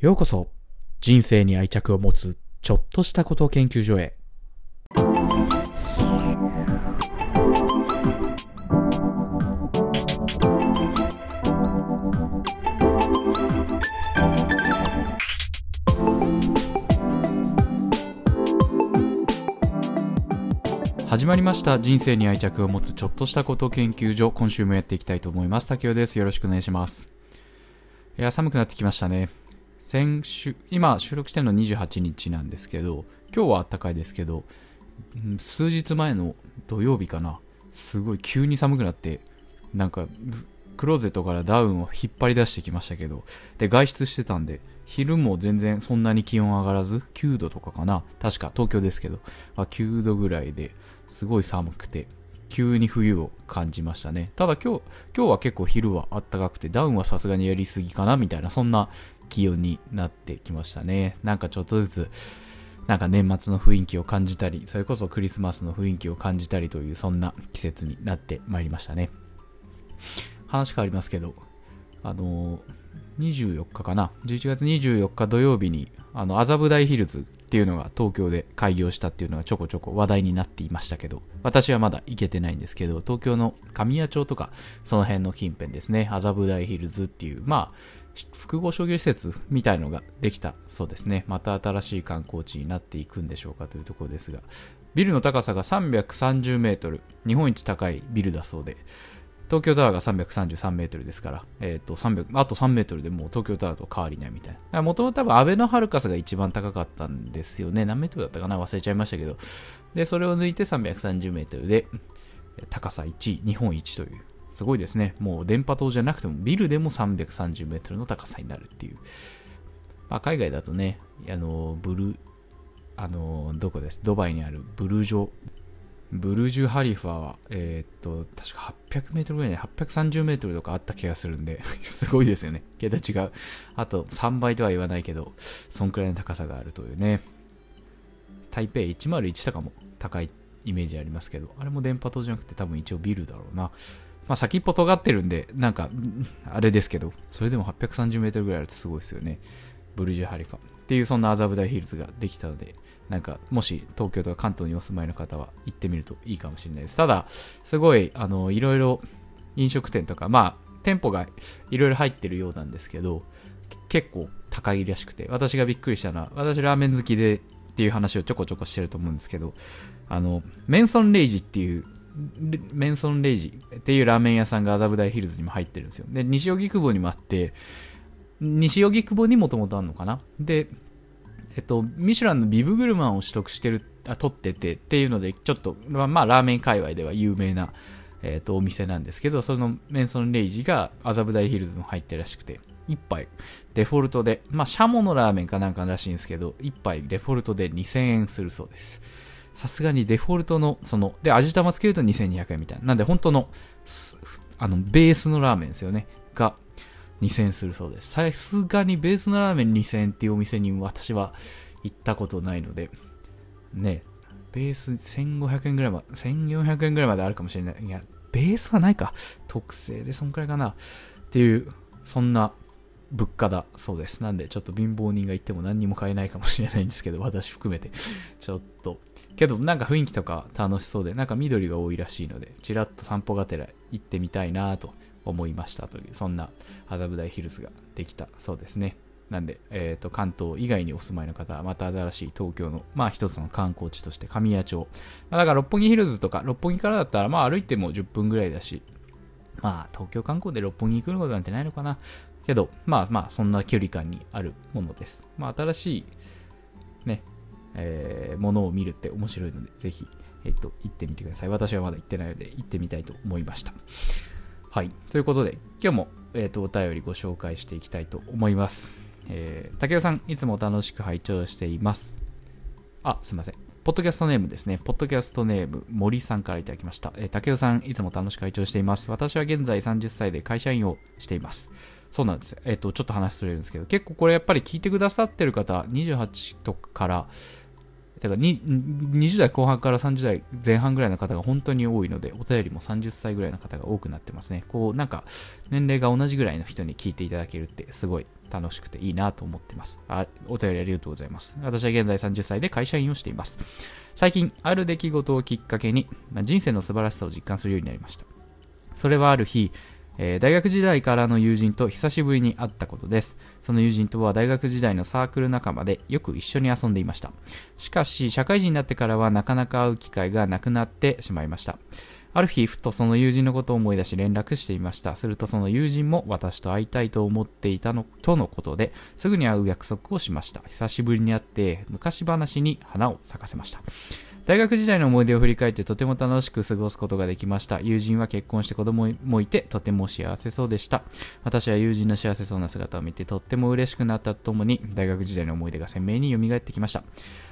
ようこそ。人生に愛着を持つちょっとしたこと研究所へ。始まりました。人生に愛着を持つちょっとしたこと研究所。今週もやっていきたいと思います。竹雄です。よろしくお願いします。いや寒くなってきましたね。先週今収録してるの28日なんですけど今日は暖かいですけど数日前の土曜日かな。すごい急に寒くなってなんかクローゼットからダウンを引っ張り出してきましたけどで外出してたんで昼も全然そんなに気温上がらず9度とかかな。確か東京ですけど、まあ、9度ぐらいですごい寒くて急に冬を感じましたね。ただ今日今日は結構昼は暖かくてダウンはさすがにやりすぎかなみたいなそんな気温になってきましたね。なんかちょっとずつなんか年末の雰囲気を感じたりそれこそクリスマスの雰囲気を感じたりというそんな季節になってまいりましたね。話変わりますけどあの24日かな？11月24日土曜日にあの麻布台ヒルズっていうのが東京で開業したっていうのがちょこちょこ話題になっていましたけど私はまだ行けてないんですけど東京の神谷町とかその辺の近辺ですね。麻布台ヒルズっていうまあ複合商業施設みたいのができたそうですねまた新しい観光地になっていくんでしょうかというところですがビルの高さが330メートル日本一高いビルだそうで東京タワーが333メートルですから、えっ、と、300、あと3メートルでもう東京タワーと変わりないみたいな。もともと多分、アベノハルカスが一番高かったんですよね。何メートルだったかな忘れちゃいましたけど。で、それを抜いて330メートルで、高さ1位、日本一という。すごいですね。もう電波塔じゃなくても、ビルでも330メートルの高さになるっていう。まあ、海外だとね、あの、ブル、あの、どこです？ドバイにあるブルージョ、ブルージュ・ハリファは、えー、っと、確か800メートルぐらいで830メートルとかあった気がするんで、すごいですよね。桁違う。あと、3倍とは言わないけど、そんくらいの高さがあるというね。台北101とかも高いイメージありますけど、あれも電波塔じゃなくて多分一応ビルだろうな。まあ先っぽ尖ってるんで、なんか、あれですけど、それでも830メートルぐらいあるとすごいですよね。ブルジュ・ハリファ。っていうそんな麻布台ヒルズができたので、なんか、もし東京とか関東にお住まいの方は行ってみるといいかもしれないです。ただ、すごい、あの、いろいろ飲食店とか、まあ、店舗がいろいろ入ってるようなんですけど、結構高いらしくて、私がびっくりしたのは、私ラーメン好きでっていう話をちょこちょこしてると思うんですけど、あの、メンソンレイジっていう、メンソンレイジっていうラーメン屋さんが麻布台ヒルズにも入ってるんですよ。で、西荻窪にもあって、西荻窪にもともとあるのかな？で、えっと、ミシュランのビブグルマンを取得してる、あ、取っててっていうので、ちょっと、まあ、まあ、ラーメン界隈では有名な、えっと、お店なんですけど、そのメンソンレイジが麻布台ヒルズにも入ってるらしくて、一杯、デフォルトで、まあ、シャモのラーメンかなんからしいんですけど、一杯デフォルトで2000円するそうです。さすがにデフォルトの、その、で、味玉つけると2200円みたいな。なんで、本当の、あの、ベースのラーメンですよね。が、2000円するそうです。さすがにベースのラーメン2000円っていうお店に私は行ったことないので、ね、ベース1500円ぐらいまで、1400円ぐらいまであるかもしれない。いや、ベースはないか。特製でそんくらいかな。っていう、そんな物価だそうです。なんでちょっと貧乏人が行っても何にも買えないかもしれないんですけど、私含めて。ちょっと。けどなんか雰囲気とか楽しそうで、なんか緑が多いらしいので、ちらっと散歩がてら行ってみたいなと思いましたという、そんな麻布台ヒルズができたそうですね。なんで、えっ、ー、と、関東以外にお住まいの方は、また新しい東京の、まあ一つの観光地として神谷町。まあだから六本木ヒルズとか、六本木からだったら、まあ歩いても10分ぐらいだし、まあ東京観光で六本木来ることなんてないのかな。けど、まあまあそんな距離感にあるものです。まあ新しい、ね、えー、ものを見るって面白いので、ぜひ、えっ、と、行ってみてください。私はまだ行ってないので、行ってみたいと思いました。はい。ということで、今日も、えっ、と、お便りご紹介していきたいと思います。えー、竹雄さん、いつも楽しく拝聴しています。あ、すいません。ポッドキャストネームですね。ポッドキャストネーム、森さんからいただきました。えー、竹雄さん、いつも楽しく拝聴しています。私は現在30歳で会社員をしています。そうなんです。えっ、と、ちょっと話それるんですけど、結構これやっぱり聞いてくださってる方、28とかから、だから20代後半から30代前半ぐらいの方が本当に多いので、お便りも30歳ぐらいの方が多くなってますね。こう、なんか、年齢が同じぐらいの人に聞いていただけるってすごい楽しくていいなと思ってます。あお便りありがとうございます。私は現在30歳で会社員をしています。最近、ある出来事をきっかけに、人生の素晴らしさを実感するようになりました。それはある日、えー大学時代からの友人と久しぶりに会ったことです。その友人とは大学時代のサークル仲間でよく一緒に遊んでいました。しかし、社会人になってからはなかなか会う機会がなくなってしまいました。ある日、ふとその友人のことを思い出し連絡していました。するとその友人も私と会いたいと思っていたのとのことで、すぐに会う約束をしました。久しぶりに会って昔話に花を咲かせました。大学時代の思い出を振り返ってとても楽しく過ごすことができました。友人は結婚して子供もいてとても幸せそうでした。私は友人の幸せそうな姿を見てとっても嬉しくなったとともに大学時代の思い出が鮮明に蘇ってきました。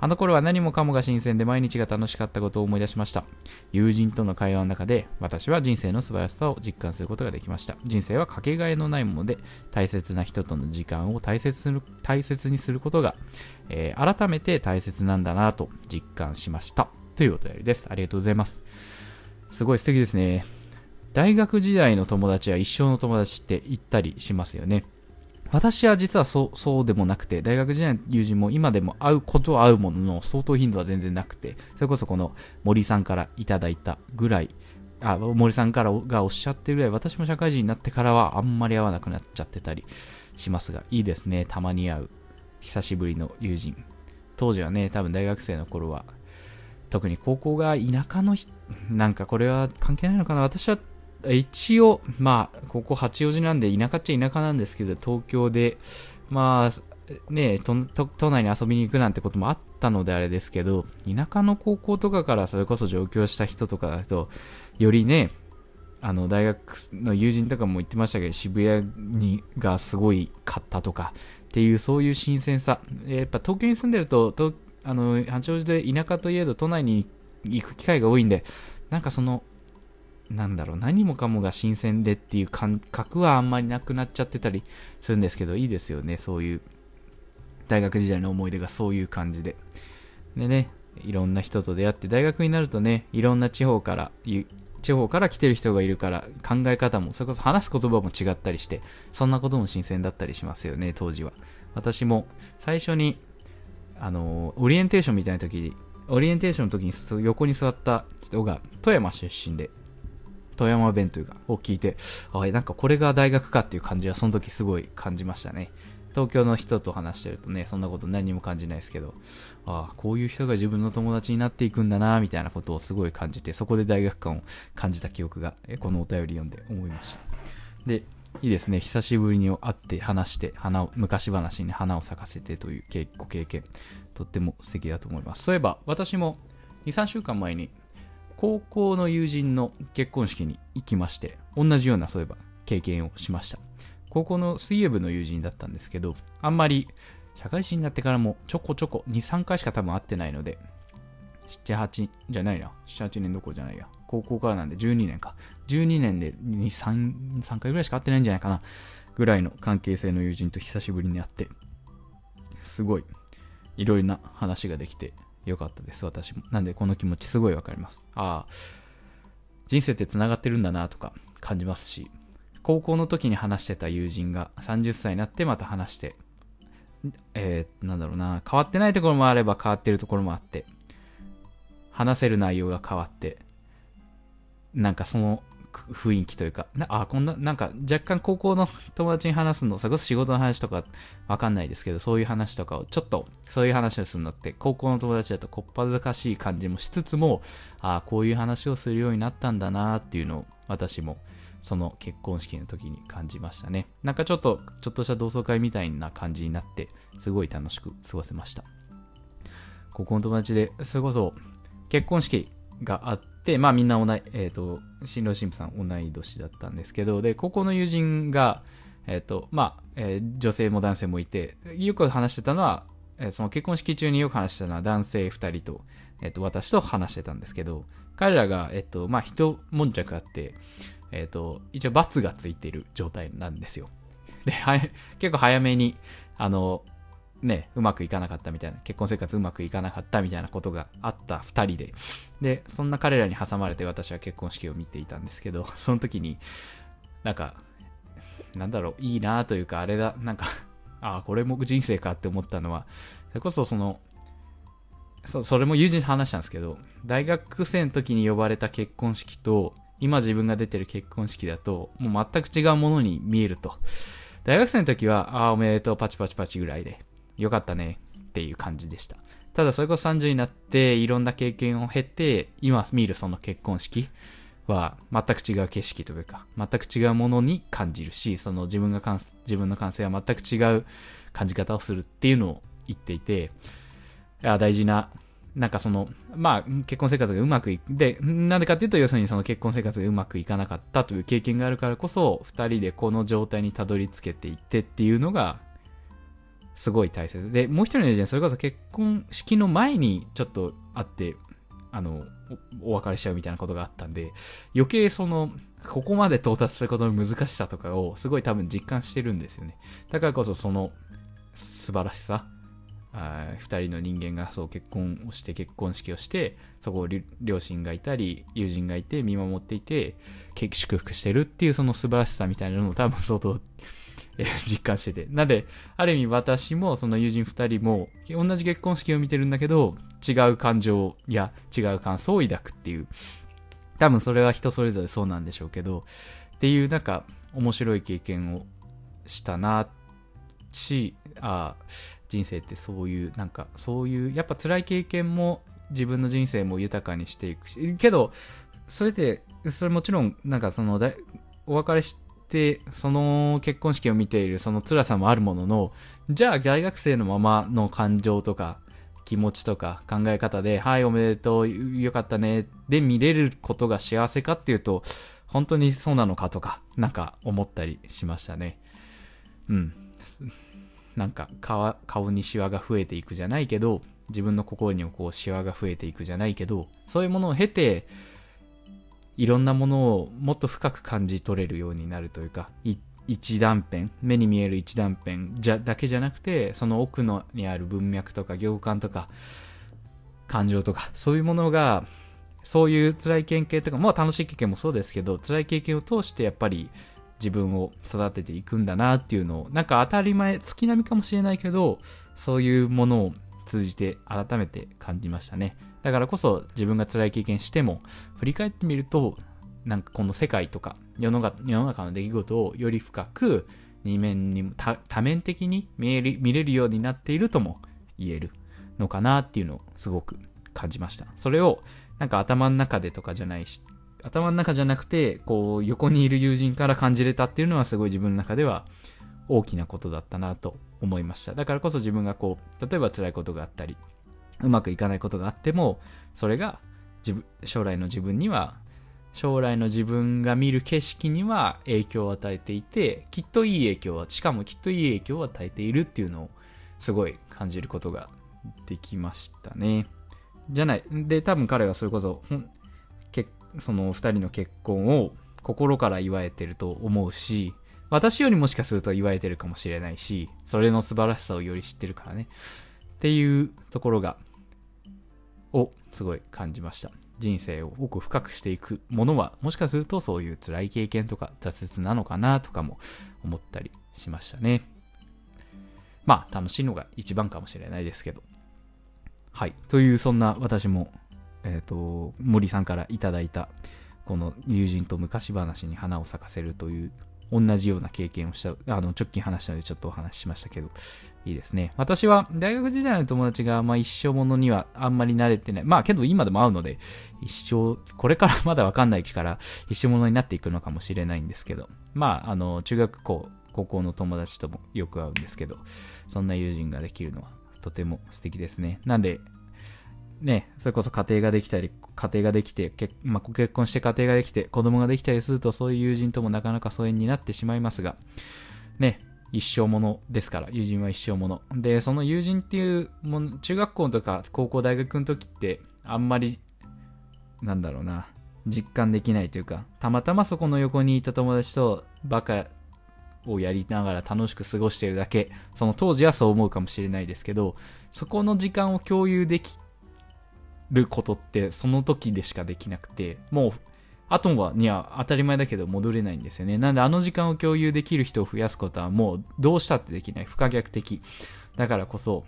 あの頃は何もかもが新鮮で毎日が楽しかったことを思い出しました。友人との会話の中で私は人生の素晴らしさを実感することができました。人生はかけがえのないもので大切な人との時間を大切する大切にすることが、えー改めて大切なんだなと実感しました。というお便りです。ありがとうございます。すごい素敵ですね。大学時代の友達は一生の友達って言ったりしますよね。私は実はそうそうでもなくて、大学時代の友人も今でも会うことは会うものの相当頻度は全然なくて、それこそこの森さんからいただいたぐらい、あ、森さんからがおっしゃってるぐらい、私も社会人になってからはあんまり会わなくなっちゃってたりしますが、いいですね。たまに会う。久しぶりの友人。当時はね、多分大学生の頃は、特に高校が田舎のひ、なんかこれは関係ないのかな私は一応、まあ、ここ八王子なんで田舎っちゃ田舎なんですけど、東京で、まあ、ね都都内に遊びに行くなんてこともあったのであれですけど、田舎の高校とかからそれこそ上京した人とかだと、よりね、あの、大学の友人とかも言ってましたけど、渋谷にがすごい買ったとか、っていう、そういう新鮮さ。やっぱ東京に住んでると、とあの、八王子で田舎といえど都内に行く機会が多いんで、なんかその、なんだろう、何もかもが新鮮でっていう感覚はあんまりなくなっちゃってたりするんですけど、いいですよね、そういう、大学時代の思い出がそういう感じで。でね、いろんな人と出会って、大学になるとね、いろんな地方から、地方から来てる人がいるから、考え方も、それこそ話す言葉も違ったりして、そんなことも新鮮だったりしますよね、当時は。私も、最初に、あの、オリエンテーションみたいな時に、オリエンテーションの時に横に座った人が富山出身で、富山弁というか、を聞いて、あ、なんかこれが大学かっていう感じはその時すごい感じましたね。東京の人と話してるとね、そんなこと何も感じないですけど、ああ、こういう人が自分の友達になっていくんだな、みたいなことをすごい感じて、そこで大学感を感じた記憶が、このお便り読んで思いました。で、いいですね。久しぶりに会って話して、花を、昔話に花を咲かせてというご経験、とっても素敵だと思います。そういえば、私も2、3週間前に、高校の友人の結婚式に行きまして、同じようなそういえば経験をしました。高校の水泳部の友人だったんですけど、あんまり社会人になってからもちょこちょこ2、3回しか多分会ってないので、7、8じゃないな。7、8年どころじゃないや。高校からなんで12年か。12年で2、3、3回ぐらいしか会ってないんじゃないかな。ぐらいの関係性の友人と久しぶりに会って、すごい、いろいろな話ができてよかったです、私も。なんでこの気持ちすごいわかります。ああ、人生って繋がってるんだなとか感じますし、高校の時に話してた友人が30歳になってまた話して、えー、なんだろうな、変わってないところもあれば変わってるところもあって、話せる内容が変わって、なんかその雰囲気というか、なあ、こんな、なんか若干高校の友達に話すの、それこそ仕事の話とかわかんないですけど、そういう話とかを、ちょっとそういう話をするのって、高校の友達だとこっぱずかしい感じもしつつも、あこういう話をするようになったんだなっていうのを、私もその結婚式の時に感じましたね。なんかちょっと、ちょっとした同窓会みたいな感じになって、すごい楽しく過ごせました。高校の友達で、それこそ結婚式があって、でまあみんな同い、えっ、と、新郎新婦さん同い年だったんですけど、で、高校の友人が、えっ、と、まあ、えー女性も男性もいて、よく話してたのは、えーその結婚式中によく話してたのは男性2人と、えっ、と、私と話してたんですけど、彼らが、えっ、と、まあ、一悶着あって、えっ、と、一応罰がついている状態なんですよ。で、はい、結構早めに、あの、ね、うまくいかなかったみたいな、結婚生活うまくいかなかったみたいなことがあった二人で、で、そんな彼らに挟まれて私は結婚式を見ていたんですけど、その時に、なんか、なんだろう、いいなというか、あれだ、なんか、ああ、これも人生かって思ったのは、それこそその、そそれも友人と話したんですけど、大学生の時に呼ばれた結婚式と、今自分が出てる結婚式だと、もう全く違うものに見えると。大学生の時は、ああ、おめでとう、パチパチパチぐらいで、よかったねっていう感じでした。ただそれこそ30になって、いろんな経験を経て、今見るその結婚式は全く違う景色というか、全く違うものに感じるし、その自分が自分の感性は全く違う感じ方をするっていうのを言っていて、いや大事な、なんかその、まあ、結婚生活がうまくいく。で、なんでかっていうと、要するにその結婚生活がうまくいかなかったという経験があるからこそ、二人でこの状態にたどり着けていってっていうのが、すごい大切。で、もう一人の友人それこそ結婚式の前にちょっと会って、あの、お別れしちゃうみたいなことがあったんで、余計その、ここまで到達することの難しさとかをすごい多分実感してるんですよね。だからこそその素晴らしさ、二人の人間がそう結婚をして結婚式をしてそこを両親がいたり友人がいて見守っていて祝福してるっていうその素晴らしさみたいなのを多分相当 実感してて。なんである意味私もその友人二人も同じ結婚式を見てるんだけど違う感情や違う感想を抱くっていう。多分それは人それぞれそうなんでしょうけどっていうなんか面白い経験をしたなしあ人生ってそういうなんかそういうやっぱ辛い経験も自分の人生も豊かにしていくしけどそれってそれもちろんなんかそのお別れしてその結婚式を見ているその辛さもあるもののじゃあ大学生のままの感情とか気持ちとか考え方で、はい、おめでとう、よかったね、で見れることが幸せかっていうと、本当にそうなのかとか、なんか思ったりしましたね。うん。なんか顔にシワが増えていくじゃないけど、自分の心にもこうシワが増えていくじゃないけど、そういうものを経て、いろんなものをもっと深く感じ取れるようになるというか、一断片、目に見える一断片じゃだけじゃなくて、その奥のにある文脈とか行間とか、感情とか、そういうものが、そういう辛い経験とか、まあ楽しい経験もそうですけど、辛い経験を通してやっぱり自分を育てていくんだなっていうのを、なんか当たり前、月並みかもしれないけど、そういうものを通じて改めて感じましたね。だからこそ自分が辛い経験しても、振り返ってみると、なんかこの世界とか世の中の出来事をより深く二面に多面的に見える見れるようになっているとも言えるのかなっていうのをすごく感じました。それをなんか頭の中でとかじゃないし、頭の中じゃなくて、こう、横にいる友人から感じれたっていうのはすごい自分の中では大きなことだったなと思いました。だからこそ自分がこう、例えば辛いことがあったり、うまくいかないことがあっても、それが自分、将来の自分には、将来の自分が見る景色には影響を与えていて、きっといい影響は、しかもきっといい影響を与えているっていうのをすごい感じることができましたね。じゃない。で、多分彼はそれこそ、その二人の結婚を心から祝えてると思うし、私よりもしかすると祝えてるかもしれないし、それの素晴らしさをより知ってるからね。っていうところが、をすごい感じました。人生を奥深くしていくものは、もしかするとそういう辛い経験とか挫折なのかなとかも思ったりしましたね。まあ、楽しいのが一番かもしれないですけど。はい。という、そんな私もえっ、ー、と、森さんからいただいた、この友人と昔話に花を咲かせるという、同じような経験をした、あの、直近話したのでちょっとお話ししましたけど、いいですね。私は大学時代の友達が、まあ一生ものにはあんまり慣れてない。まあけど今でも会うので、一生、これからまだわかんないから一生ものになっていくのかもしれないんですけど、まああの、中学校、高校の友達ともよく会うんですけど、そんな友人ができるのはとても素敵ですね。なんで、ね、それこそ家庭ができたり、家庭ができて、結,、まあ、結婚して家庭ができて、子供ができたりすると、そういう友人ともなかなか疎遠になってしまいますが、ね、一生ものですから、友人は一生もの。で、その友人っていうもの、中学校とか高校、大学の時って、あんまり、なんだろうな、実感できないというか、たまたまそこの横にいた友達とバカをやりながら楽しく過ごしているだけ、その当時はそう思うかもしれないですけど、そこの時間を共有できることってその時でしかできなくて、もう後はには当たり前だけど戻れないんですよね。なんであの時間を共有できる人を増やすことはもうどうしたってできない。不可逆的。だからこそ、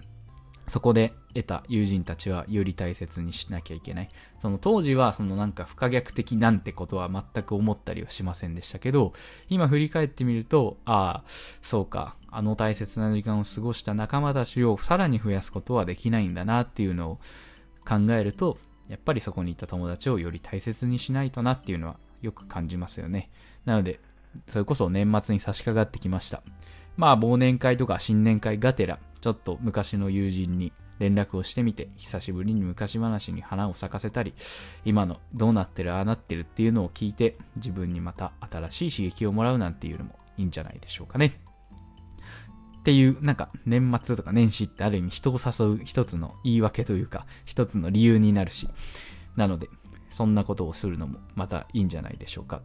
そこで得た友人たちはより大切にしなきゃいけない。その当時はそのなんか不可逆的なんてことは全く思ったりはしませんでしたけど、今振り返ってみると、ああ、そうか、あの大切な時間を過ごした仲間たちをさらに増やすことはできないんだなっていうのを考えると、やっぱりそこにいた友達をより大切にしないとなっていうのはよく感じますよね。なので、それこそ年末に差し掛かってきました。まあ忘年会とか新年会がてら、ちょっと昔の友人に連絡をしてみて、久しぶりに昔話に花を咲かせたり、今のどうなってる、ああなってるっていうのを聞いて、自分にまた新しい刺激をもらうなんていうのもいいんじゃないでしょうかね。っていう、なんか年末とか年始ってある意味人を誘う一つの言い訳というか、一つの理由になるし、なので、そんなことをするのもまたいいんじゃないでしょうか。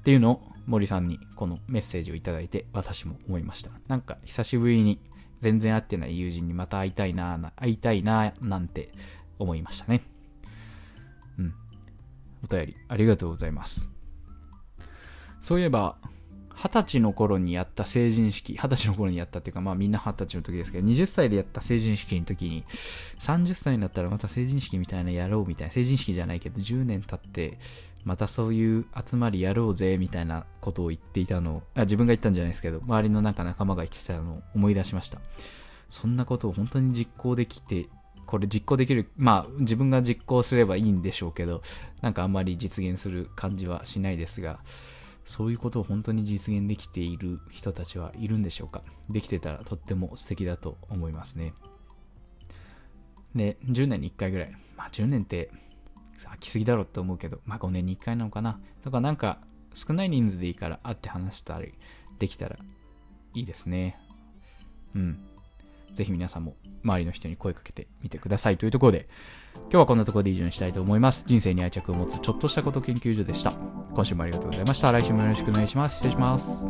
っていうのを森さんにこのメッセージをいただいて私も思いました。なんか久しぶりに全然会ってない友人にまた会いたいな、会いたいな、なんて思いましたね。うん。お便りありがとうございます。そういえば、二十歳の頃にやった成人式、二十歳の頃にやったっていうか、まあみんな二十歳の時ですけど、20歳でやった成人式の時に、30歳になったらまた成人式みたいなやろうみたいな、成人式じゃないけど、10年経って、またそういう集まりやろうぜみたいなことを言っていたのを、あ自分が言ったんじゃないですけど、周りのなんか仲間が言ってたのを思い出しました。そんなことを本当に実行できて、これ実行できる、まあ自分が実行すればいいんでしょうけど、なんかあんまり実現する感じはしないですが、そういうことを本当に実現できている人たちはいるんでしょうか？できてたらとっても素敵だと思いますね。で、10年に1回ぐらい。まあ10年って飽きすぎだろって思うけど、まあ5年に1回なのかな。だからなんか少ない人数でいいから会って話したりできたらいいですね。うん。ぜひ皆さんも周りの人に声かけてみてくださいというところで、今日はこんなところで以上にしたいと思います。人生に愛着を持つちょっとしたこと研究所でした。今週もありがとうございました。来週もよろしくお願いします。失礼します。